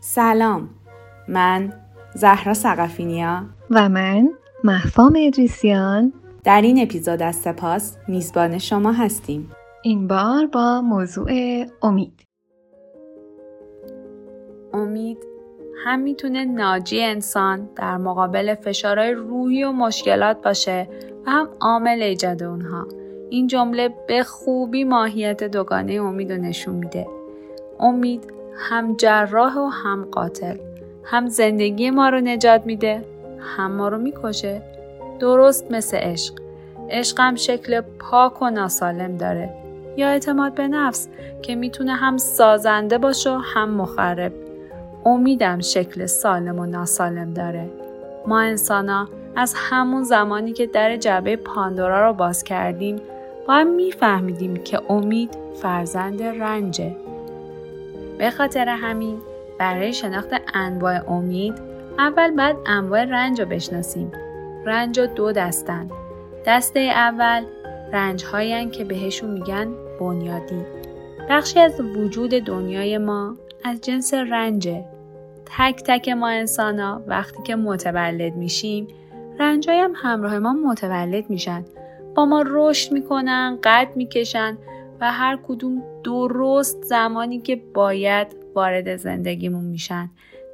سلام من زهرا سقفینیا و من محفام ادریسیان. در این اپیزود از سپاس میزبان شما هستیم. این بار با موضوع امید. امید هم می‌تونه ناجی انسان در مقابل فشارهای روحی و مشکلات باشه و هم عامل ایجاد اونها. این جمله به خوبی ماهیت دوگانه امید رو نشون میده. امید هم جراح و هم قاتل. هم زندگی ما رو نجات میده هم ما رو می‌کشه. درست مثل عشق. عشق هم شکل پاک و ناسالم داره. یا اعتماد به نفس که می‌تونه هم سازنده باشه و هم مخرب. امیدم شکل سالم و ناسالم داره. ما انسانا از همون زمانی که در جبه پاندورا رو باز کردیم باید میفهمیدیم که امید فرزند رنجه. به خاطر همین برای شناخت انواع امید اول باید انواع رنج رو بشناسیم. رنج دو دستن. دسته اول رنج که بهشون میگن بنیادی. بخشی از وجود دنیای ما از جنس رنجه. تک تک ما انسان ها وقتی که متولد میشیم رنجای هم همراه ما متولد میشن. با ما رشد می‌کنن قد می‌کشن. و هر کدوم درست زمانی که باید وارد زندگیمون میشن.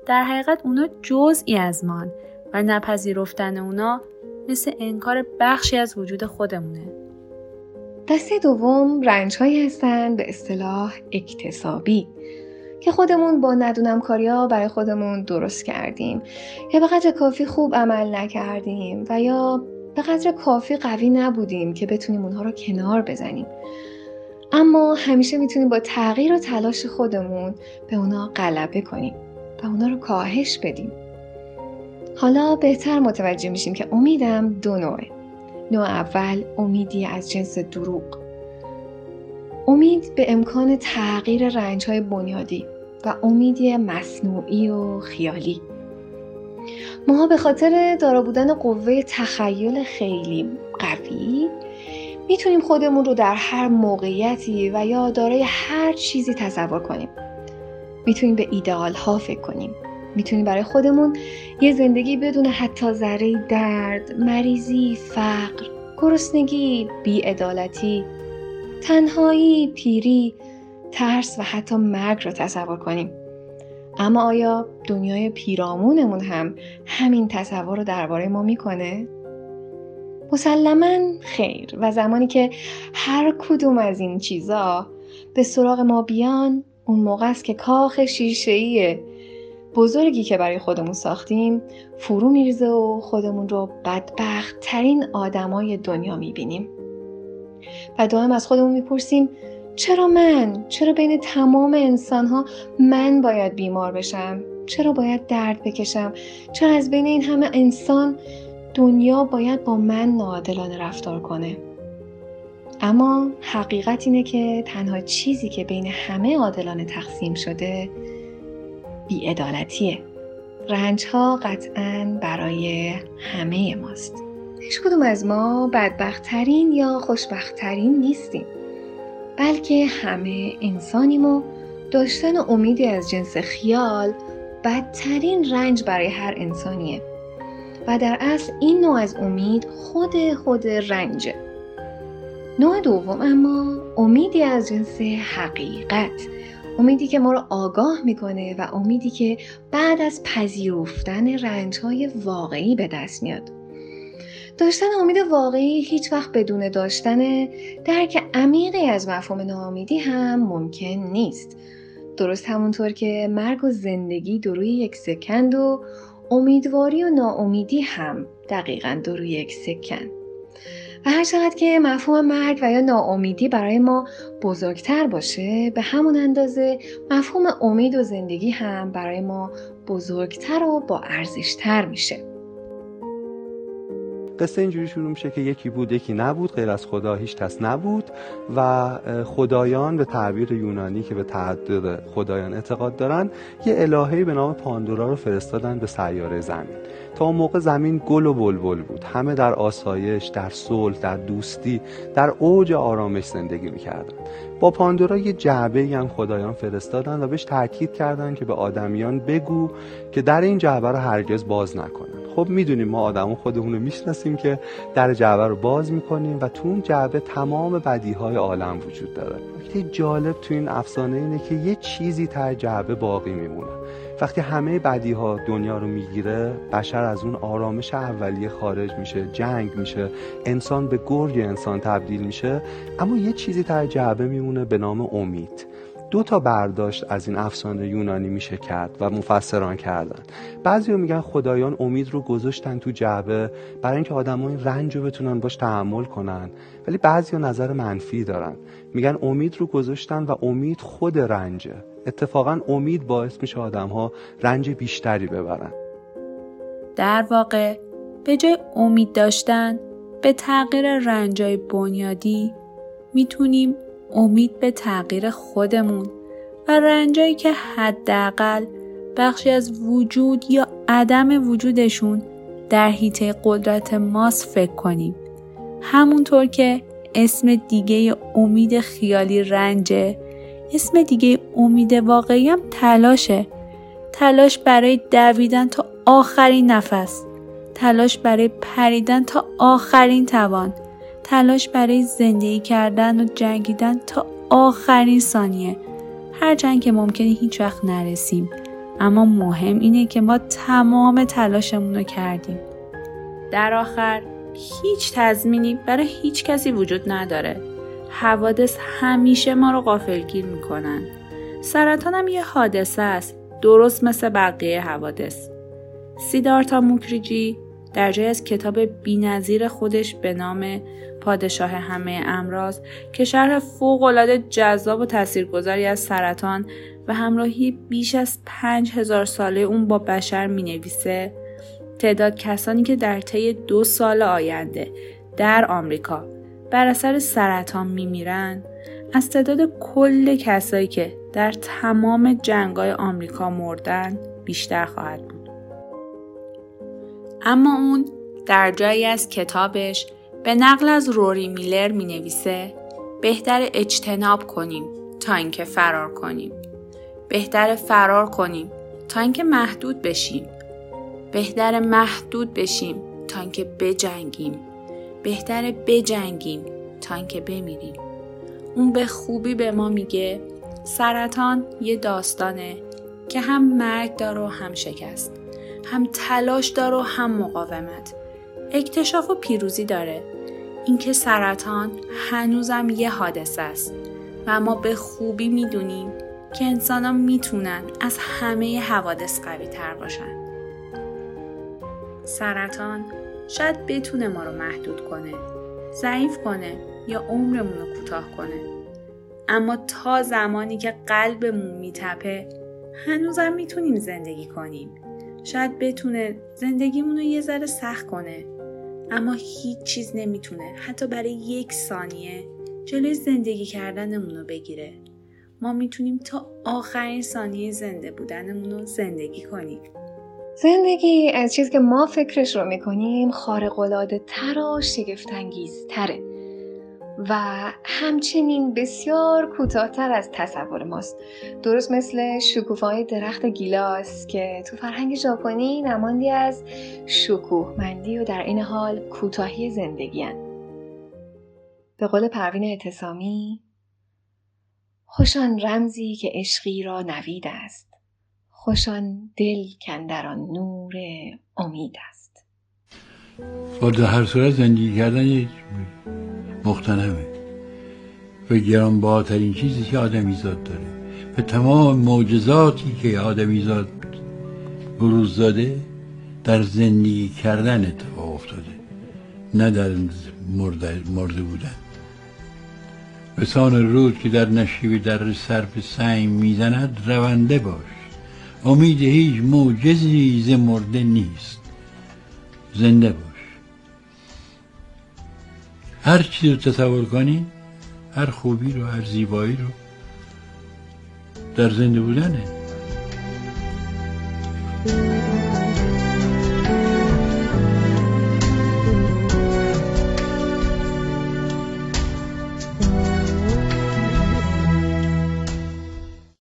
در حقیقت اونا جزئی از مان و نپذیرفتن اونا مثل انکار بخشی از وجود خودمونه. دسته دوم رنج هایی هستن به اصطلاح اکتسابی که خودمون با ندونم کاریا برای خودمون درست کردیم. یا به قدر کافی خوب عمل نکردیم و یا به قدر کافی قوی نبودیم که بتونیم اونها رو کنار بزنیم. اما همیشه می‌تونیم با تغییر و تلاش خودمون به اونا غلبه کنیم و اونا رو کاهش بدیم. حالا بهتر متوجه میشیم که امیدم دو نوعه. نوع اول امیدی از جنس دروغ. امید به امکان تغییر رنج های بنیادی و امیدی مصنوعی و خیالی. ماها به خاطر دارا بودن قوه تخیل خیلی قوی می‌تونیم خودمون رو در هر موقعیتی و یا دارای هر چیزی تصور کنیم می‌تونیم به ایدئال ها فکر کنیم می‌تونیم برای خودمون یه زندگی بدون حتی ذره درد، مریضی، فقر، گرسنگی، بیعدالتی، تنهایی، پیری، ترس و حتی مرگ رو تصور کنیم. اما آیا دنیای پیرامونمون هم همین تصور رو درباره ما می‌کنه؟ مسلما خیر و زمانی که هر کدوم از این چیزا به سراغ ما بیان اون موقع است که کاخ شیشه‌ای بزرگی که برای خودمون ساختیم فرو میریزه و خودمون رو بدبخت ترین آدمای دنیا می‌بینیم و دائم از خودمون می‌پرسیم چرا من؟ چرا بین تمام انسان ها من باید بیمار بشم؟ چرا باید درد بکشم؟ چرا از بین این همه انسان دنیا باید با من ناعادلانه رفتار کنه؟ اما حقیقت اینه که تنها چیزی که بین همه عادلانه تقسیم شده بیعدالتیه. رنج ها قطعا برای همه ماست. هیچ کدوم از ما بدبختترین یا خوشبختترین نیستیم. بلکه همه انسانیم و داشتن امیدی از جنس خیال بدترین رنج برای هر انسانیه و در اصل این نوع از امید خود خود رنجه. نوع دوم اما امیدی از جنس حقیقت. امیدی که ما رو آگاه می‌کنه و امیدی که بعد از پذیرفتن رنجهای واقعی به دست میاد. داشتن امید واقعی هیچ وقت بدون داشتن درک عمیقی از مفهوم ناامیدی هم ممکن نیست. درست همونطور که مرگ و زندگی دروی یک سکند و امیدواری و ناامیدی هم دقیقا دروی یک سکند. و هر چقدر که مفهوم مرگ و یا ناامیدی برای ما بزرگتر باشه به همون اندازه مفهوم امید و زندگی هم برای ما بزرگتر و با ارزشتر میشه. قصه اینجوری شروع میشه که یکی بود یکی نبود غیر از خدا هیچ کس نبود و خدایان به تعبیر یونانی که به تعدد خدایان اعتقاد دارن یه الههی به نام پاندورا رو فرستادن به سیاره زمین. تا اون موقع زمین گل و بلبل بود. همه در آسایش در صلح در دوستی در اوج آرامش زندگی می‌کردن. با پاندورا یه جعبه هم خدایان فرستادن و بهش تاکید کردن که به آدمیان بگو که در این جعبه رو هرگز باز نکنن. خب می‌دونیم ما آدمون خودمون رو می‌شناسیم که در جعبه رو باز می‌کنیم و تو اون جعبه تمام بدیهای عالم وجود داره. نکته جالب تو این افسانه اینه که یه چیزی تا جعبه باقی میمونه. وقتی همه بدی ها دنیا رو می‌گیره بشر از اون آرامش اولیه خارج میشه جنگ میشه انسان به گرگ انسان تبدیل میشه اما یه چیزی تا جعبه میمونه به نام امید. دو تا برداشت از این افسانه یونانی میشه کرد و مفسران کردن. بعضی میگن خدایان امید رو گذاشتن تو جعبه برای اینکه آدما این رنج رو بتونن باش تحمل کنن. ولی بعضی نظر منفی دارن. میگن امید رو گذاشتن و امید خود رنجه. اتفاقا امید باعث میشه آدم ها رنج بیشتری ببرن. در واقع به جای امید داشتن به تغییر رنجای بنیادی می‌تونیم امید به تغییر خودمون و رنجایی که حداقل بخشی از وجود یا عدم وجودشون در حیطه قدرت ماست فکر کنیم. همونطور که اسم دیگه امید خیالی رنجه اسم دیگه امید واقعی هم تلاشه. تلاش برای دویدن تا آخرین نفس. تلاش برای پریدن تا آخرین توان. تلاش برای زندگی کردن و جنگیدن تا آخرین ثانیه. هرچند که ممکنه هیچ وقت نرسیم. اما مهم اینه که ما تمام تلاشمون رو کردیم. در آخر هیچ تضمینی برای هیچ کسی وجود نداره. حوادث همیشه ما رو غافلگیر می‌کنن. سرطان هم یه حادثه است درست مثل بقیه حوادث. سیدارتا موکریجی در جای از کتاب بینظیر خودش به نام پادشاه همه امراض که شرح فوقالعاده جذاب و تاثیرگذاری از سرطان و همراهی بیش از پنج هزار ساله اون با بشر می نویسه تعداد کسانی که در طی دو سال آینده در آمریکا بر اثر سرطان میمیرن از تعداد کل کسایی که در تمام جنگای آمریکا مردن بیشتر خواهد بود. اما اون در جایی از کتابش به نقل از روری میلر می نویسه بهتر اجتناب کنیم تا اینکه فرار کنیم. بهتر فرار کنیم تا اینکه محدود بشیم. بهتر محدود بشیم تا اینکه بجنگیم. بهتر بجنگیم تا اینکه بمیریم. اون به خوبی به ما میگه سرطان یه داستانه که هم مرگ داره و هم شکست. هم تلاش داره و هم مقاومت. اکتشاف و پیروزی داره. اینکه سرطان هنوزم یه حادثه است و ما به خوبی می‌دونیم که انسان می‌تونن از همه حوادث قوی تر باشن. سرطان شاید بتونه ما رو محدود کنه، ضعیف کنه یا عمرمون رو کوتاه کنه. اما تا زمانی که قلبمون میتپه هنوزم می‌تونیم زندگی کنیم. شاید بتونه زندگیمون رو یه ذره سخت کنه اما هیچ چیز نمی‌تونه حتی برای یک ثانیه جلوی زندگی کردنمون رو بگیره. ما می‌تونیم تا آخرین ثانیه زنده بودنمون رو زندگی کنیم. زندگی از چیزی که ما فکرش رو می‌کنیم خارقلاده تر و شگفتانگیز تره و همچنین بسیار کوتاهتر از تصور ماست. درست مثل شکوفای درخت گیلاس که تو فرهنگ ژاپنی نماندی از شکوهمندی و در این حال کوتاهی زندگی هن. به قول پروین اعتصامی خوشان رمزی که عشقی را نوید است. خوشان دل کندران نور امید است. با در هر صورت زندگی کردن یک مختنمه و گرانبهاترین چیزی که آدمیزاد داره. و تمام معجزاتی که آدمیزاد بروز داده در زندگی کردن اتفاق افتاده. نه در مرده, مرده بودن. سان رود که در نشیب در سرف سنگ می‌زند رونده باش. امید هیچ موجزی ز مرده نیست. زنده باش. هر چیز رو تصور کنی هر خوبی رو هر زیبایی رو در زنده بودنه.